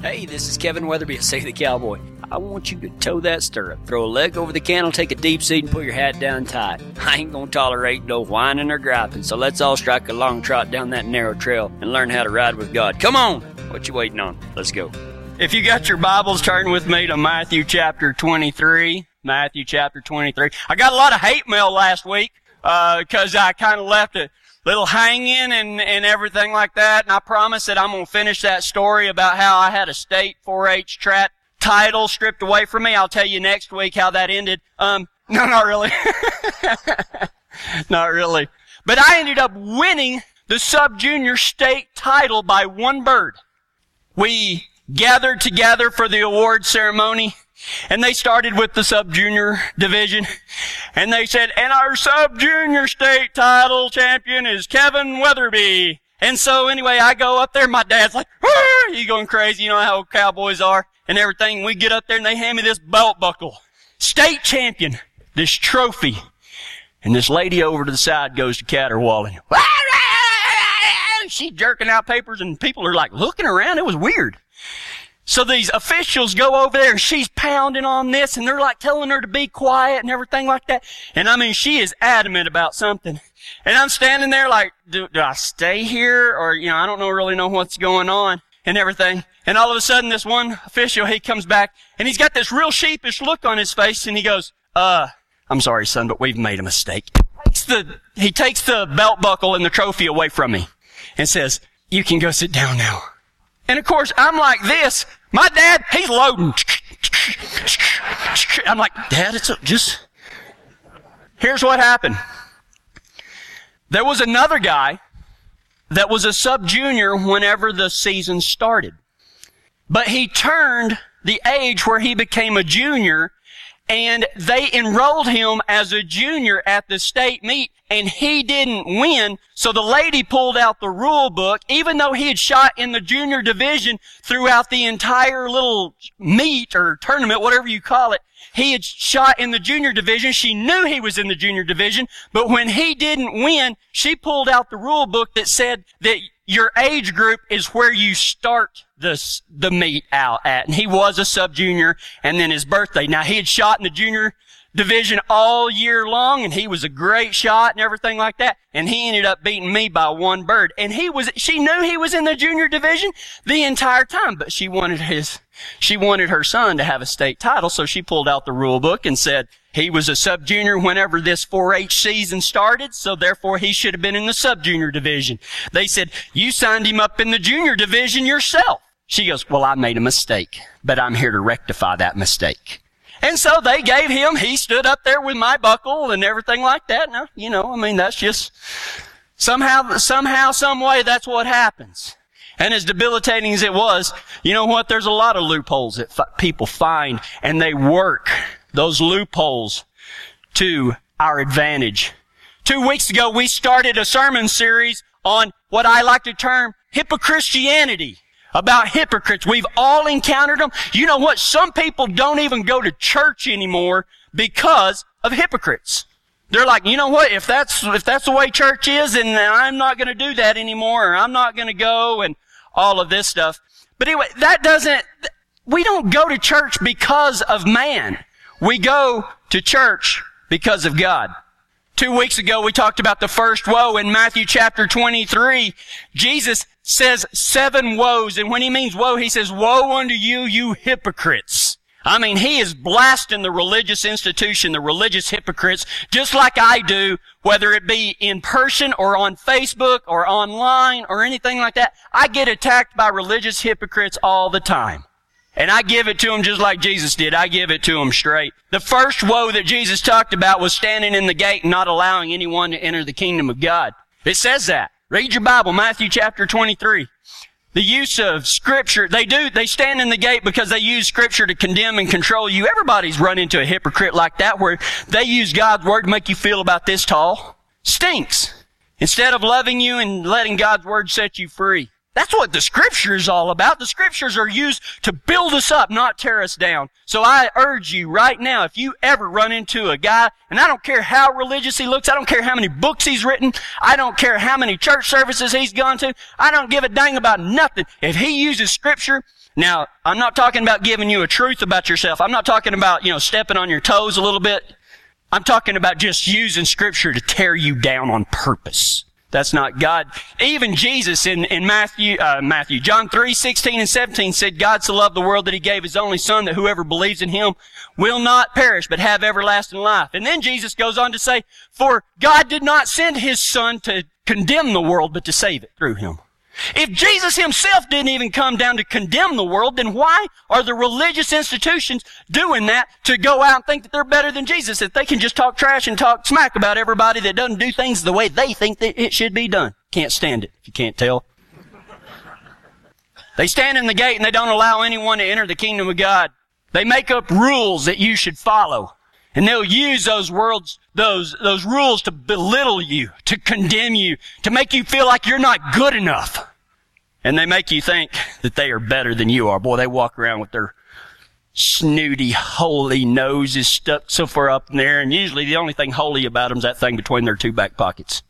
Hey, this is Kevin Weatherby, of Save the Cowboy. I want you to toe that stirrup, throw a leg over the cantle, take a deep seat, and pull your hat down tight. I ain't gonna tolerate no whining or griping, so let's all strike a long trot down that narrow trail and learn how to ride with God. Come on! What you waiting on? Let's go. If you got your Bibles, turn with me to Matthew chapter 23. Matthew chapter 23. I got a lot of hate mail last week, uh, cause I kinda left it little hanging and, and everything like that. And I promise that I'm going to finish that story about how I had a state 4-H trap title stripped away from me. I'll tell you next week how that ended. Um, no, not really. not really. But I ended up winning the sub-junior state title by one bird. We gathered together for the award ceremony and they started with the sub-junior division. And they said, and our sub-junior state title champion is Kevin Weatherby. And so anyway, I go up there, my dad's like, ah, he's going crazy, you know how cowboys are and everything. We get up there and they hand me this belt buckle. State champion. This trophy. And this lady over to the side goes to caterwauling. She's jerking out papers and people are like looking around. It was weird. So these officials go over there and she's pounding on this and they're like telling her to be quiet and everything like that. And I mean, she is adamant about something. And I'm standing there like, do, do I stay here? Or, you know, I don't know, really know what's going on and everything. And all of a sudden this one official, he comes back and he's got this real sheepish look on his face and he goes, uh, I'm sorry, son, but we've made a mistake. He takes the, he takes the belt buckle and the trophy away from me and says, you can go sit down now. And of course, I'm like this. My dad, he's loading. I'm like, Dad, it's just. Here's what happened. There was another guy that was a sub junior whenever the season started. But he turned the age where he became a junior and they enrolled him as a junior at the state meet and he didn't win. So the lady pulled out the rule book, even though he had shot in the junior division throughout the entire little meet or tournament, whatever you call it. He had shot in the junior division. She knew he was in the junior division, but when he didn't win, she pulled out the rule book that said that your age group is where you start the, the meet out at. And he was a sub junior and then his birthday. Now he had shot in the junior division all year long and he was a great shot and everything like that. And he ended up beating me by one bird. And he was, she knew he was in the junior division the entire time, but she wanted his, she wanted her son to have a state title. So she pulled out the rule book and said, he was a sub junior whenever this 4-H season started, so therefore he should have been in the sub junior division. They said, you signed him up in the junior division yourself. She goes, well, I made a mistake, but I'm here to rectify that mistake. And so they gave him, he stood up there with my buckle and everything like that. Now, you know, I mean, that's just somehow, somehow, some way, that's what happens. And as debilitating as it was, you know what? There's a lot of loopholes that f- people find and they work those loopholes to our advantage. Two weeks ago, we started a sermon series on what I like to term hypochristianity. About hypocrites. We've all encountered them. You know what? Some people don't even go to church anymore because of hypocrites. They're like, you know what? If that's, if that's the way church is, then I'm not going to do that anymore, or I'm not going to go, and all of this stuff. But anyway, that doesn't, we don't go to church because of man. We go to church because of God. Two weeks ago, we talked about the first woe in Matthew chapter 23. Jesus says seven woes, and when he means woe, he says, woe unto you, you hypocrites. I mean, he is blasting the religious institution, the religious hypocrites, just like I do, whether it be in person or on Facebook or online or anything like that. I get attacked by religious hypocrites all the time. And I give it to them just like Jesus did. I give it to them straight. The first woe that Jesus talked about was standing in the gate and not allowing anyone to enter the kingdom of God. It says that. Read your Bible, Matthew chapter 23. The use of scripture, they do, they stand in the gate because they use scripture to condemn and control you. Everybody's run into a hypocrite like that where they use God's word to make you feel about this tall. Stinks. Instead of loving you and letting God's word set you free. That's what the scripture is all about. The scriptures are used to build us up, not tear us down. So I urge you right now, if you ever run into a guy, and I don't care how religious he looks, I don't care how many books he's written, I don't care how many church services he's gone to, I don't give a dang about nothing. If he uses scripture, now, I'm not talking about giving you a truth about yourself. I'm not talking about, you know, stepping on your toes a little bit. I'm talking about just using scripture to tear you down on purpose. That's not God. Even Jesus in, in Matthew, uh, Matthew, John 3, 16 and 17 said, God so loved the world that he gave his only son that whoever believes in him will not perish but have everlasting life. And then Jesus goes on to say, for God did not send his son to condemn the world but to save it through him. If Jesus himself didn't even come down to condemn the world, then why are the religious institutions doing that to go out and think that they're better than Jesus? If they can just talk trash and talk smack about everybody that doesn't do things the way they think that it should be done. Can't stand it, if you can't tell. They stand in the gate and they don't allow anyone to enter the kingdom of God. They make up rules that you should follow. And they'll use those words, those, those rules to belittle you, to condemn you, to make you feel like you're not good enough. And they make you think that they are better than you are. Boy, they walk around with their snooty, holy noses stuck so far up in there, and usually the only thing holy about them is that thing between their two back pockets.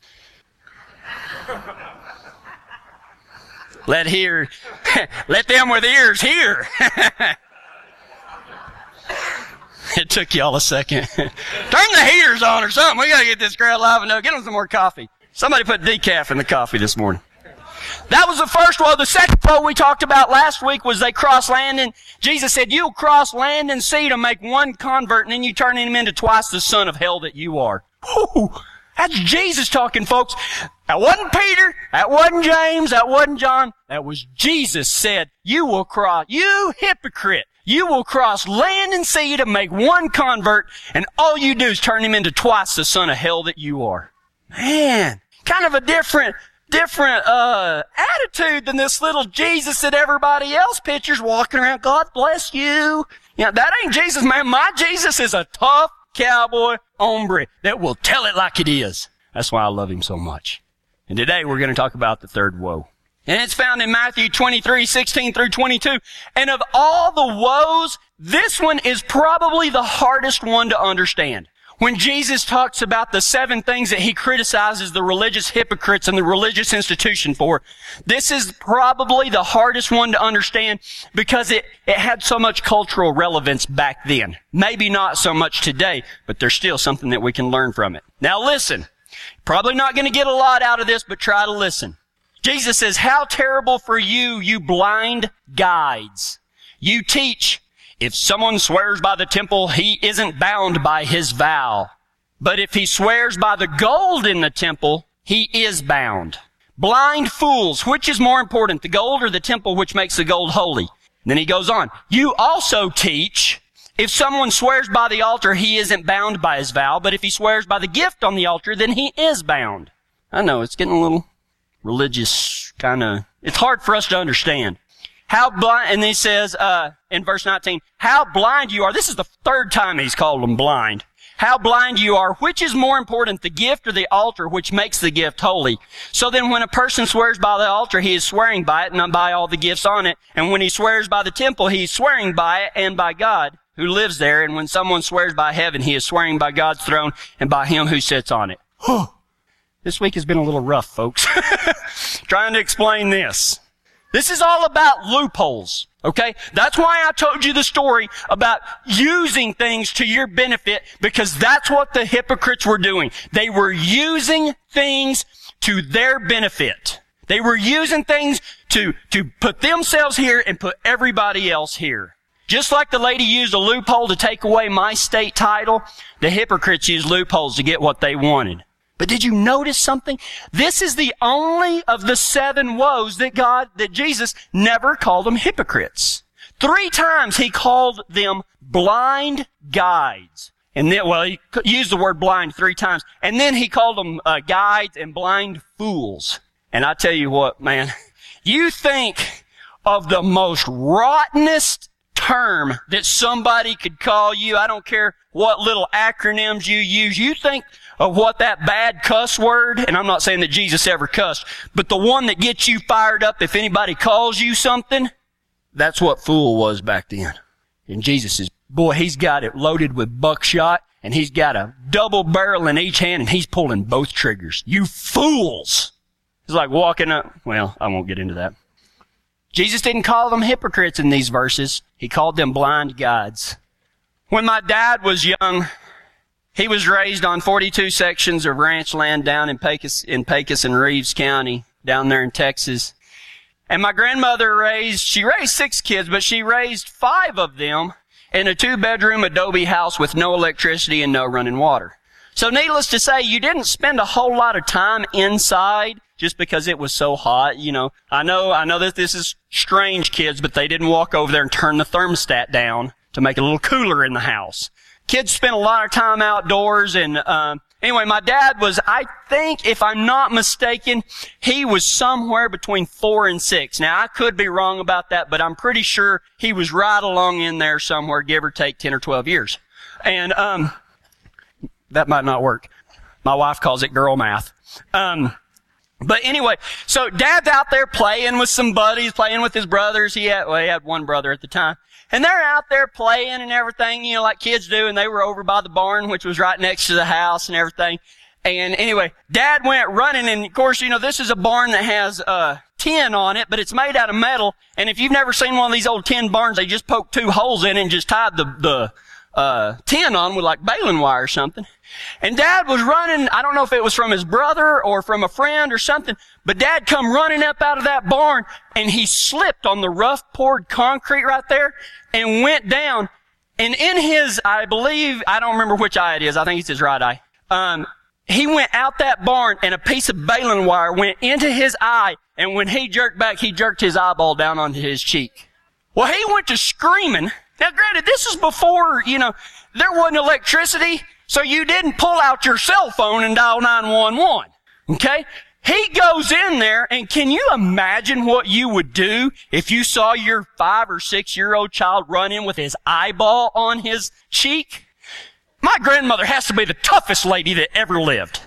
let hear, let them with ears hear. It took y'all a second. Turn the heaters on or something. We gotta get this crowd live and know. Get them some more coffee. Somebody put decaf in the coffee this morning. That was the first woe. The second woe we talked about last week was they cross land and Jesus said, you'll cross land and sea to make one convert and then you turn him into twice the son of hell that you are. That's Jesus talking, folks. That wasn't Peter. That wasn't James. That wasn't John. That was Jesus said, you will cross, you hypocrite. You will cross land and sea to make one convert, and all you do is turn him into twice the son of hell that you are. Man, kind of a different, different, uh, attitude than this little Jesus that everybody else pictures walking around. God bless you. Yeah, that ain't Jesus, man. My Jesus is a tough cowboy hombre that will tell it like it is. That's why I love him so much. And today we're going to talk about the third woe. And it's found in Matthew 23, 16 through 22. And of all the woes, this one is probably the hardest one to understand. When Jesus talks about the seven things that he criticizes the religious hypocrites and the religious institution for, this is probably the hardest one to understand because it, it had so much cultural relevance back then. Maybe not so much today, but there's still something that we can learn from it. Now listen. Probably not going to get a lot out of this, but try to listen. Jesus says, how terrible for you, you blind guides. You teach, if someone swears by the temple, he isn't bound by his vow. But if he swears by the gold in the temple, he is bound. Blind fools, which is more important, the gold or the temple which makes the gold holy? Then he goes on, you also teach, if someone swears by the altar, he isn't bound by his vow, but if he swears by the gift on the altar, then he is bound. I know, it's getting a little religious kind of, it's hard for us to understand. How blind, and he says, uh, in verse 19, how blind you are. This is the third time he's called them blind. How blind you are. Which is more important, the gift or the altar, which makes the gift holy? So then when a person swears by the altar, he is swearing by it, not by all the gifts on it. And when he swears by the temple, he's swearing by it and by God who lives there. And when someone swears by heaven, he is swearing by God's throne and by him who sits on it. This week has been a little rough, folks. Trying to explain this. This is all about loopholes. Okay? That's why I told you the story about using things to your benefit because that's what the hypocrites were doing. They were using things to their benefit. They were using things to, to put themselves here and put everybody else here. Just like the lady used a loophole to take away my state title, the hypocrites used loopholes to get what they wanted. But did you notice something? This is the only of the seven woes that God, that Jesus never called them hypocrites. Three times he called them blind guides. And then, well, he used the word blind three times. And then he called them uh, guides and blind fools. And I tell you what, man, you think of the most rottenest term that somebody could call you, I don't care what little acronyms you use, you think of what that bad cuss word, and I'm not saying that Jesus ever cussed, but the one that gets you fired up if anybody calls you something, that's what fool was back then. And Jesus is, boy, he's got it loaded with buckshot, and he's got a double barrel in each hand, and he's pulling both triggers. You fools! It's like walking up, well, I won't get into that. Jesus didn't call them hypocrites in these verses. He called them blind guides. When my dad was young, he was raised on 42 sections of ranch land down in Pecos, in Pecos and Reeves County, down there in Texas. And my grandmother raised, she raised six kids, but she raised five of them in a two bedroom adobe house with no electricity and no running water. So needless to say, you didn't spend a whole lot of time inside just because it was so hot. You know, I know, I know that this is strange kids, but they didn't walk over there and turn the thermostat down to make it a little cooler in the house. Kids spent a lot of time outdoors and, um, anyway, my dad was, I think, if I'm not mistaken, he was somewhere between four and six. Now, I could be wrong about that, but I'm pretty sure he was right along in there somewhere, give or take 10 or 12 years. And, um, that might not work. My wife calls it girl math. Um, but anyway, so dad's out there playing with some buddies, playing with his brothers. He had, well, he had one brother at the time. And they're out there playing and everything, you know, like kids do. And they were over by the barn, which was right next to the house and everything. And anyway, dad went running and of course, you know, this is a barn that has, uh, tin on it, but it's made out of metal. And if you've never seen one of these old tin barns, they just poke two holes in it and just tied the, the, uh, tin on with like baling wire or something. And dad was running, I don't know if it was from his brother or from a friend or something, but dad come running up out of that barn and he slipped on the rough poured concrete right there and went down. And in his, I believe, I don't remember which eye it is. I think it's his right eye. Um, he went out that barn and a piece of baling wire went into his eye. And when he jerked back, he jerked his eyeball down onto his cheek. Well, he went to screaming. Now, granted, this is before, you know, there wasn't electricity. So you didn't pull out your cell phone and dial 911. Okay? He goes in there and can you imagine what you would do if you saw your five or six year old child run in with his eyeball on his cheek? My grandmother has to be the toughest lady that ever lived.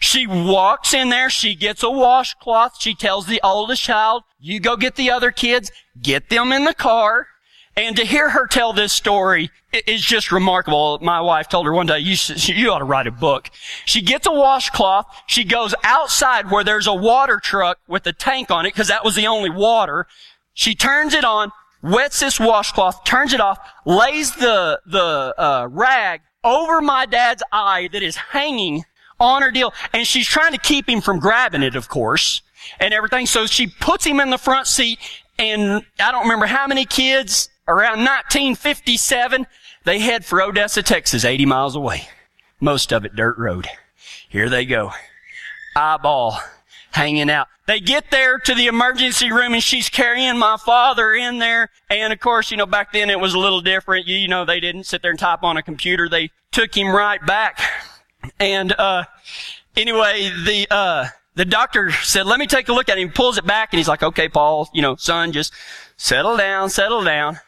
She walks in there, she gets a washcloth, she tells the oldest child, you go get the other kids, get them in the car, and to hear her tell this story is just remarkable. My wife told her one day, you, you ought to write a book. She gets a washcloth. She goes outside where there's a water truck with a tank on it because that was the only water. She turns it on, wets this washcloth, turns it off, lays the, the, uh, rag over my dad's eye that is hanging on her deal. And she's trying to keep him from grabbing it, of course, and everything. So she puts him in the front seat and I don't remember how many kids around 1957, they head for Odessa, Texas, 80 miles away. Most of it dirt road. Here they go. Eyeball hanging out. They get there to the emergency room and she's carrying my father in there. And of course, you know, back then it was a little different. You, know, they didn't sit there and type on a computer. They took him right back. And, uh, anyway, the, uh, the doctor said, let me take a look at him. He pulls it back and he's like, okay, Paul, you know, son, just settle down, settle down.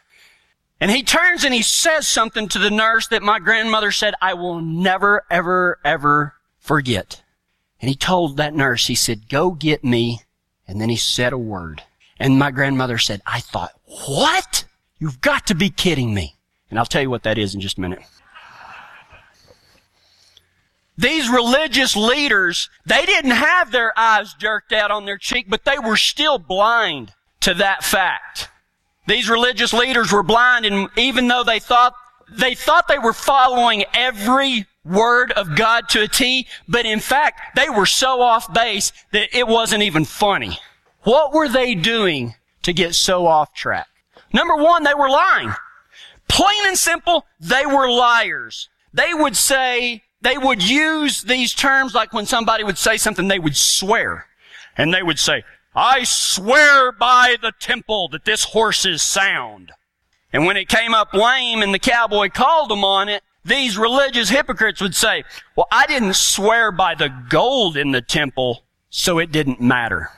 And he turns and he says something to the nurse that my grandmother said, I will never, ever, ever forget. And he told that nurse, he said, go get me. And then he said a word. And my grandmother said, I thought, what? You've got to be kidding me. And I'll tell you what that is in just a minute. These religious leaders, they didn't have their eyes jerked out on their cheek, but they were still blind to that fact. These religious leaders were blind and even though they thought, they thought they were following every word of God to a T, but in fact, they were so off base that it wasn't even funny. What were they doing to get so off track? Number one, they were lying. Plain and simple, they were liars. They would say, they would use these terms like when somebody would say something, they would swear. And they would say, I swear by the temple that this horse is sound. And when it came up lame and the cowboy called him on it, these religious hypocrites would say, well, I didn't swear by the gold in the temple, so it didn't matter.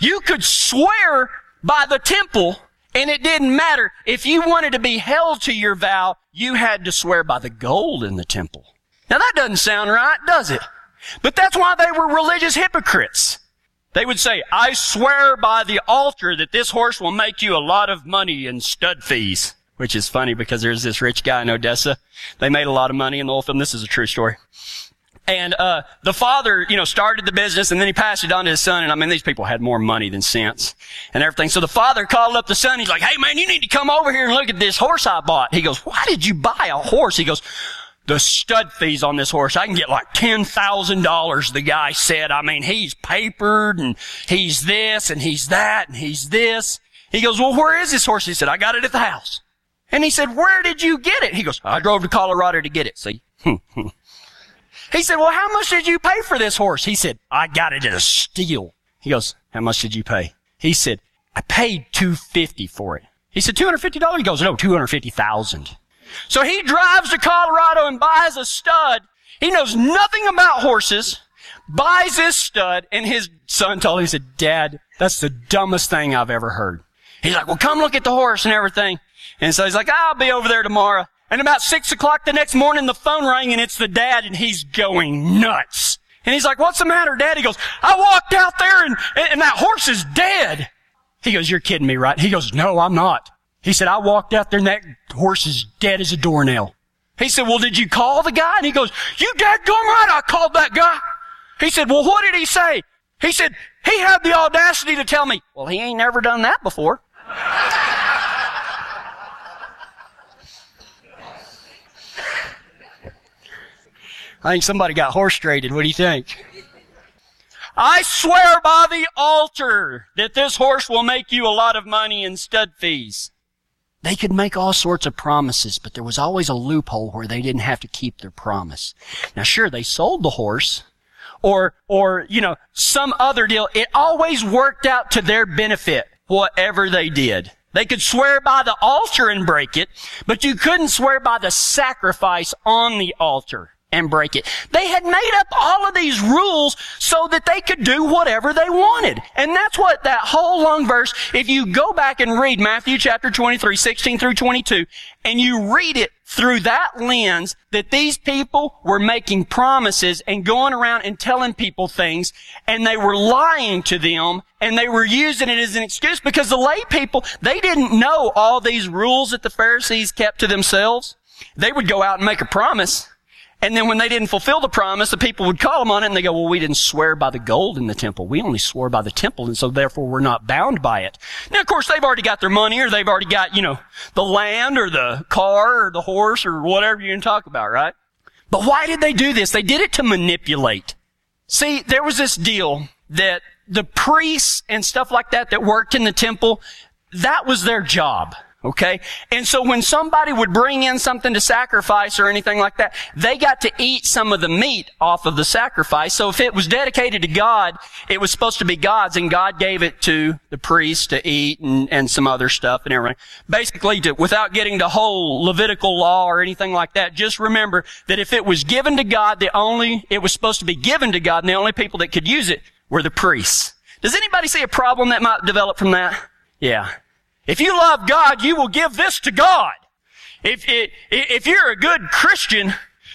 You could swear by the temple And it didn't matter. If you wanted to be held to your vow, you had to swear by the gold in the temple. Now that doesn't sound right, does it? But that's why they were religious hypocrites. They would say, I swear by the altar that this horse will make you a lot of money in stud fees. Which is funny because there's this rich guy in Odessa. They made a lot of money in the oil field. This is a true story. And uh, the father, you know, started the business and then he passed it on to his son. And I mean, these people had more money than sense and everything. So the father called up the son. He's like, "Hey, man, you need to come over here and look at this horse I bought." He goes, "Why did you buy a horse?" He goes, "The stud fees on this horse, I can get like ten thousand dollars." The guy said, "I mean, he's papered and he's this and he's that and he's this." He goes, "Well, where is this horse?" He said, "I got it at the house." And he said, "Where did you get it?" He goes, "I drove to Colorado to get it." See. He said, well, how much did you pay for this horse? He said, I got it at a steal. He goes, how much did you pay? He said, I paid 250 for it. He said, $250? He goes, no, 250,000. So he drives to Colorado and buys a stud. He knows nothing about horses, buys this stud, and his son told him, he said, Dad, that's the dumbest thing I've ever heard. He's like, well, come look at the horse and everything. And so he's like, I'll be over there tomorrow. And about six o'clock the next morning, the phone rang and it's the dad and he's going nuts. And he's like, what's the matter, dad? He goes, I walked out there and, and that horse is dead. He goes, you're kidding me, right? He goes, no, I'm not. He said, I walked out there and that horse is dead as a doornail. He said, well, did you call the guy? And he goes, you dad gone right. I called that guy. He said, well, what did he say? He said, he had the audacity to tell me, well, he ain't never done that before. I think somebody got horse traded. What do you think? I swear by the altar that this horse will make you a lot of money in stud fees. They could make all sorts of promises, but there was always a loophole where they didn't have to keep their promise. Now sure, they sold the horse, or, or, you know, some other deal. It always worked out to their benefit, whatever they did. They could swear by the altar and break it, but you couldn't swear by the sacrifice on the altar and break it. They had made up all of these rules so that they could do whatever they wanted. And that's what that whole long verse, if you go back and read Matthew chapter 23, 16 through 22, and you read it through that lens that these people were making promises and going around and telling people things and they were lying to them and they were using it as an excuse because the lay people, they didn't know all these rules that the Pharisees kept to themselves. They would go out and make a promise and then when they didn't fulfill the promise, the people would call them on it and they go, well, we didn't swear by the gold in the temple. We only swore by the temple and so therefore we're not bound by it. Now, of course, they've already got their money or they've already got, you know, the land or the car or the horse or whatever you're going to talk about, right? But why did they do this? They did it to manipulate. See, there was this deal that the priests and stuff like that that worked in the temple, that was their job. Okay? And so when somebody would bring in something to sacrifice or anything like that, they got to eat some of the meat off of the sacrifice. So if it was dedicated to God, it was supposed to be God's and God gave it to the priest to eat and, and some other stuff and everything. Basically, to, without getting the whole Levitical law or anything like that, just remember that if it was given to God, the only, it was supposed to be given to God and the only people that could use it were the priests. Does anybody see a problem that might develop from that? Yeah. If you love God, you will give this to God. If, if you're a good Christian,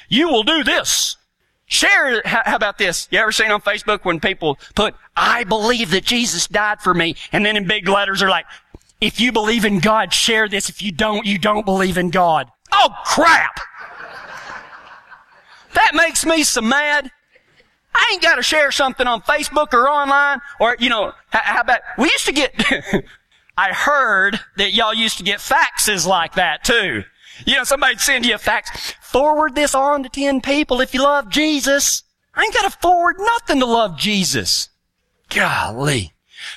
you will do this. Share, how about this? You ever seen on Facebook when people put, I believe that Jesus died for me, and then in big letters are like, if you believe in God, share this. If you don't, you don't believe in God. Oh crap! That makes me so mad. I ain't got to share something on Facebook or online, or, you know, how about, we used to get, I heard that y'all used to get faxes like that too. You know, somebody'd send you a fax. Forward this on to 10 people if you love Jesus. I ain't got to forward nothing to love Jesus. Golly.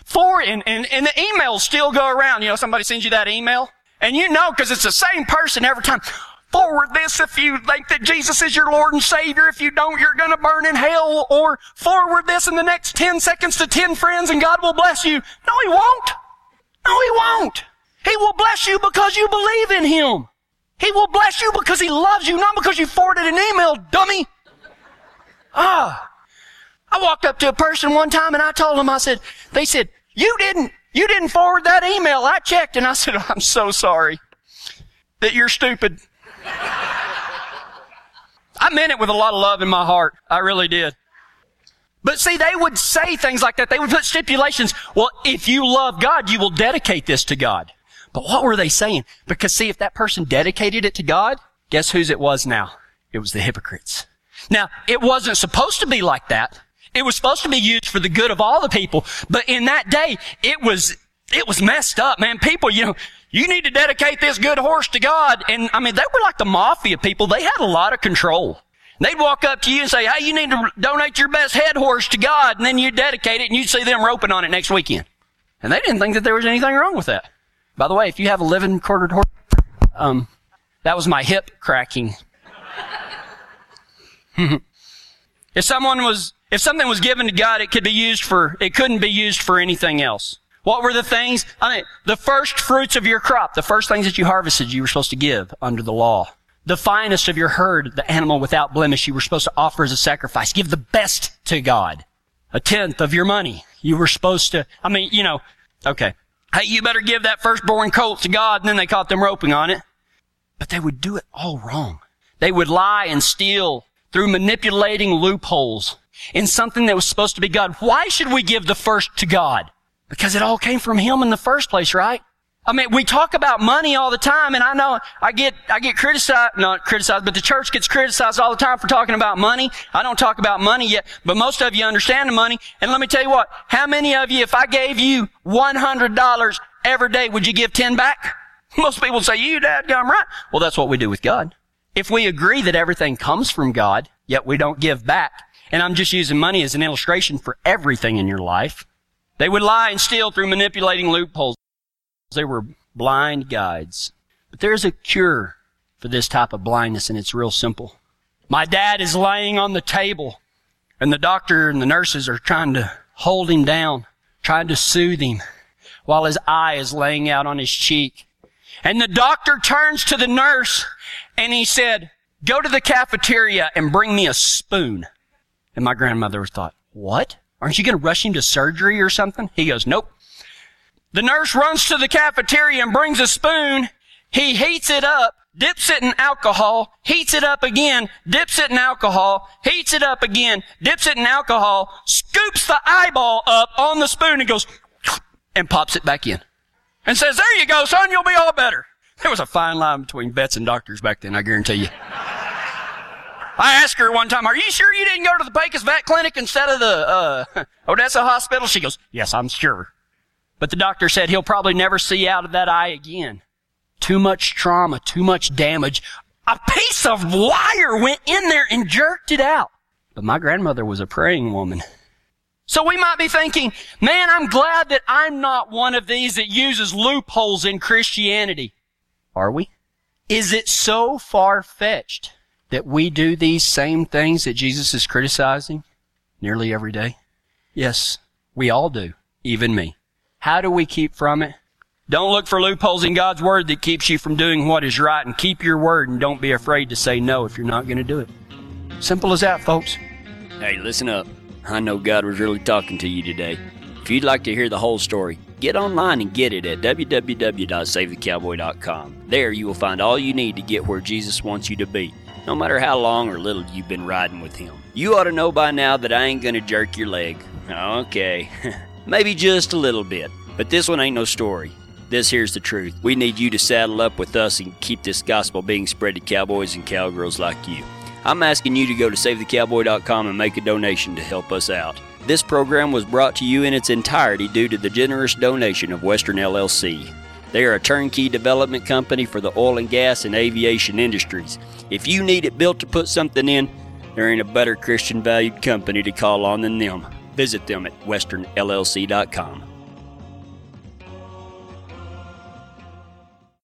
For, and, and, and the emails still go around. You know, somebody sends you that email and you know because it's the same person every time. Forward this if you think that Jesus is your Lord and Savior. If you don't, you're to burn in hell. Or forward this in the next 10 seconds to 10 friends and God will bless you. No, He won't. No, He won't. He will bless you because you believe in Him. He will bless you because He loves you, not because you forwarded an email, dummy. Ah. I walked up to a person one time and I told them, I said, they said, you didn't You didn't forward that email. I checked and I said, I'm so sorry that you're stupid. I meant it with a lot of love in my heart. I really did. But see, they would say things like that. They would put stipulations. Well, if you love God, you will dedicate this to God. But what were they saying? Because see, if that person dedicated it to God, guess whose it was now? It was the hypocrites. Now, it wasn't supposed to be like that. It was supposed to be used for the good of all the people. But in that day, it was, it was messed up, man. People, you know, you need to dedicate this good horse to God. And I mean, they were like the mafia people. They had a lot of control. They'd walk up to you and say, hey, you need to donate your best head horse to God. And then you dedicate it and you'd see them roping on it next weekend. And they didn't think that there was anything wrong with that. By the way, if you have a living quartered horse, um, that was my hip cracking. if someone was, if something was given to God, it could be used for, it couldn't be used for anything else. What were the things? I mean, the first fruits of your crop, the first things that you harvested, you were supposed to give under the law. The finest of your herd, the animal without blemish, you were supposed to offer as a sacrifice. Give the best to God. A tenth of your money, you were supposed to, I mean, you know, okay. Hey, you better give that firstborn colt to God, and then they caught them roping on it. But they would do it all wrong. They would lie and steal through manipulating loopholes in something that was supposed to be God. Why should we give the first to God? Because it all came from Him in the first place, right? I mean, we talk about money all the time, and I know I get, I get criticized, not criticized, but the church gets criticized all the time for talking about money. I don't talk about money yet, but most of you understand the money. And let me tell you what, how many of you, if I gave you $100 every day, would you give 10 back? Most people say, you dad, I'm right. Well, that's what we do with God. If we agree that everything comes from God, yet we don't give back, and I'm just using money as an illustration for everything in your life, they would lie and steal through manipulating loopholes. They were blind guides. But there's a cure for this type of blindness, and it's real simple. My dad is laying on the table, and the doctor and the nurses are trying to hold him down, trying to soothe him, while his eye is laying out on his cheek. And the doctor turns to the nurse, and he said, Go to the cafeteria and bring me a spoon. And my grandmother thought, What? Aren't you going to rush him to surgery or something? He goes, Nope. The nurse runs to the cafeteria and brings a spoon. He heats it up, dips it in alcohol, heats it up again, dips it in alcohol, heats it up again, dips it in alcohol, scoops the eyeball up on the spoon and goes, and pops it back in. And says, there you go, son, you'll be all better. There was a fine line between vets and doctors back then, I guarantee you. I asked her one time, are you sure you didn't go to the Pecos Vet Clinic instead of the, uh, Odessa Hospital? She goes, yes, I'm sure. But the doctor said he'll probably never see out of that eye again. Too much trauma, too much damage. A piece of wire went in there and jerked it out. But my grandmother was a praying woman. So we might be thinking, man, I'm glad that I'm not one of these that uses loopholes in Christianity. Are we? Is it so far-fetched that we do these same things that Jesus is criticizing nearly every day? Yes, we all do, even me. How do we keep from it? Don't look for loopholes in God's Word that keeps you from doing what is right and keep your word and don't be afraid to say no if you're not going to do it. Simple as that, folks. Hey, listen up. I know God was really talking to you today. If you'd like to hear the whole story, get online and get it at www.savethecowboy.com. There you will find all you need to get where Jesus wants you to be, no matter how long or little you've been riding with Him. You ought to know by now that I ain't gonna jerk your leg. Okay, maybe just a little bit, but this one ain't no story. This here's the truth. We need you to saddle up with us and keep this gospel being spread to cowboys and cowgirls like you. I'm asking you to go to SaveTheCowboy.com and make a donation to help us out. This program was brought to you in its entirety due to the generous donation of Western LLC. They are a turnkey development company for the oil and gas and aviation industries. If you need it built to put something in, there ain't a better Christian valued company to call on than them. Visit them at westernllc.com.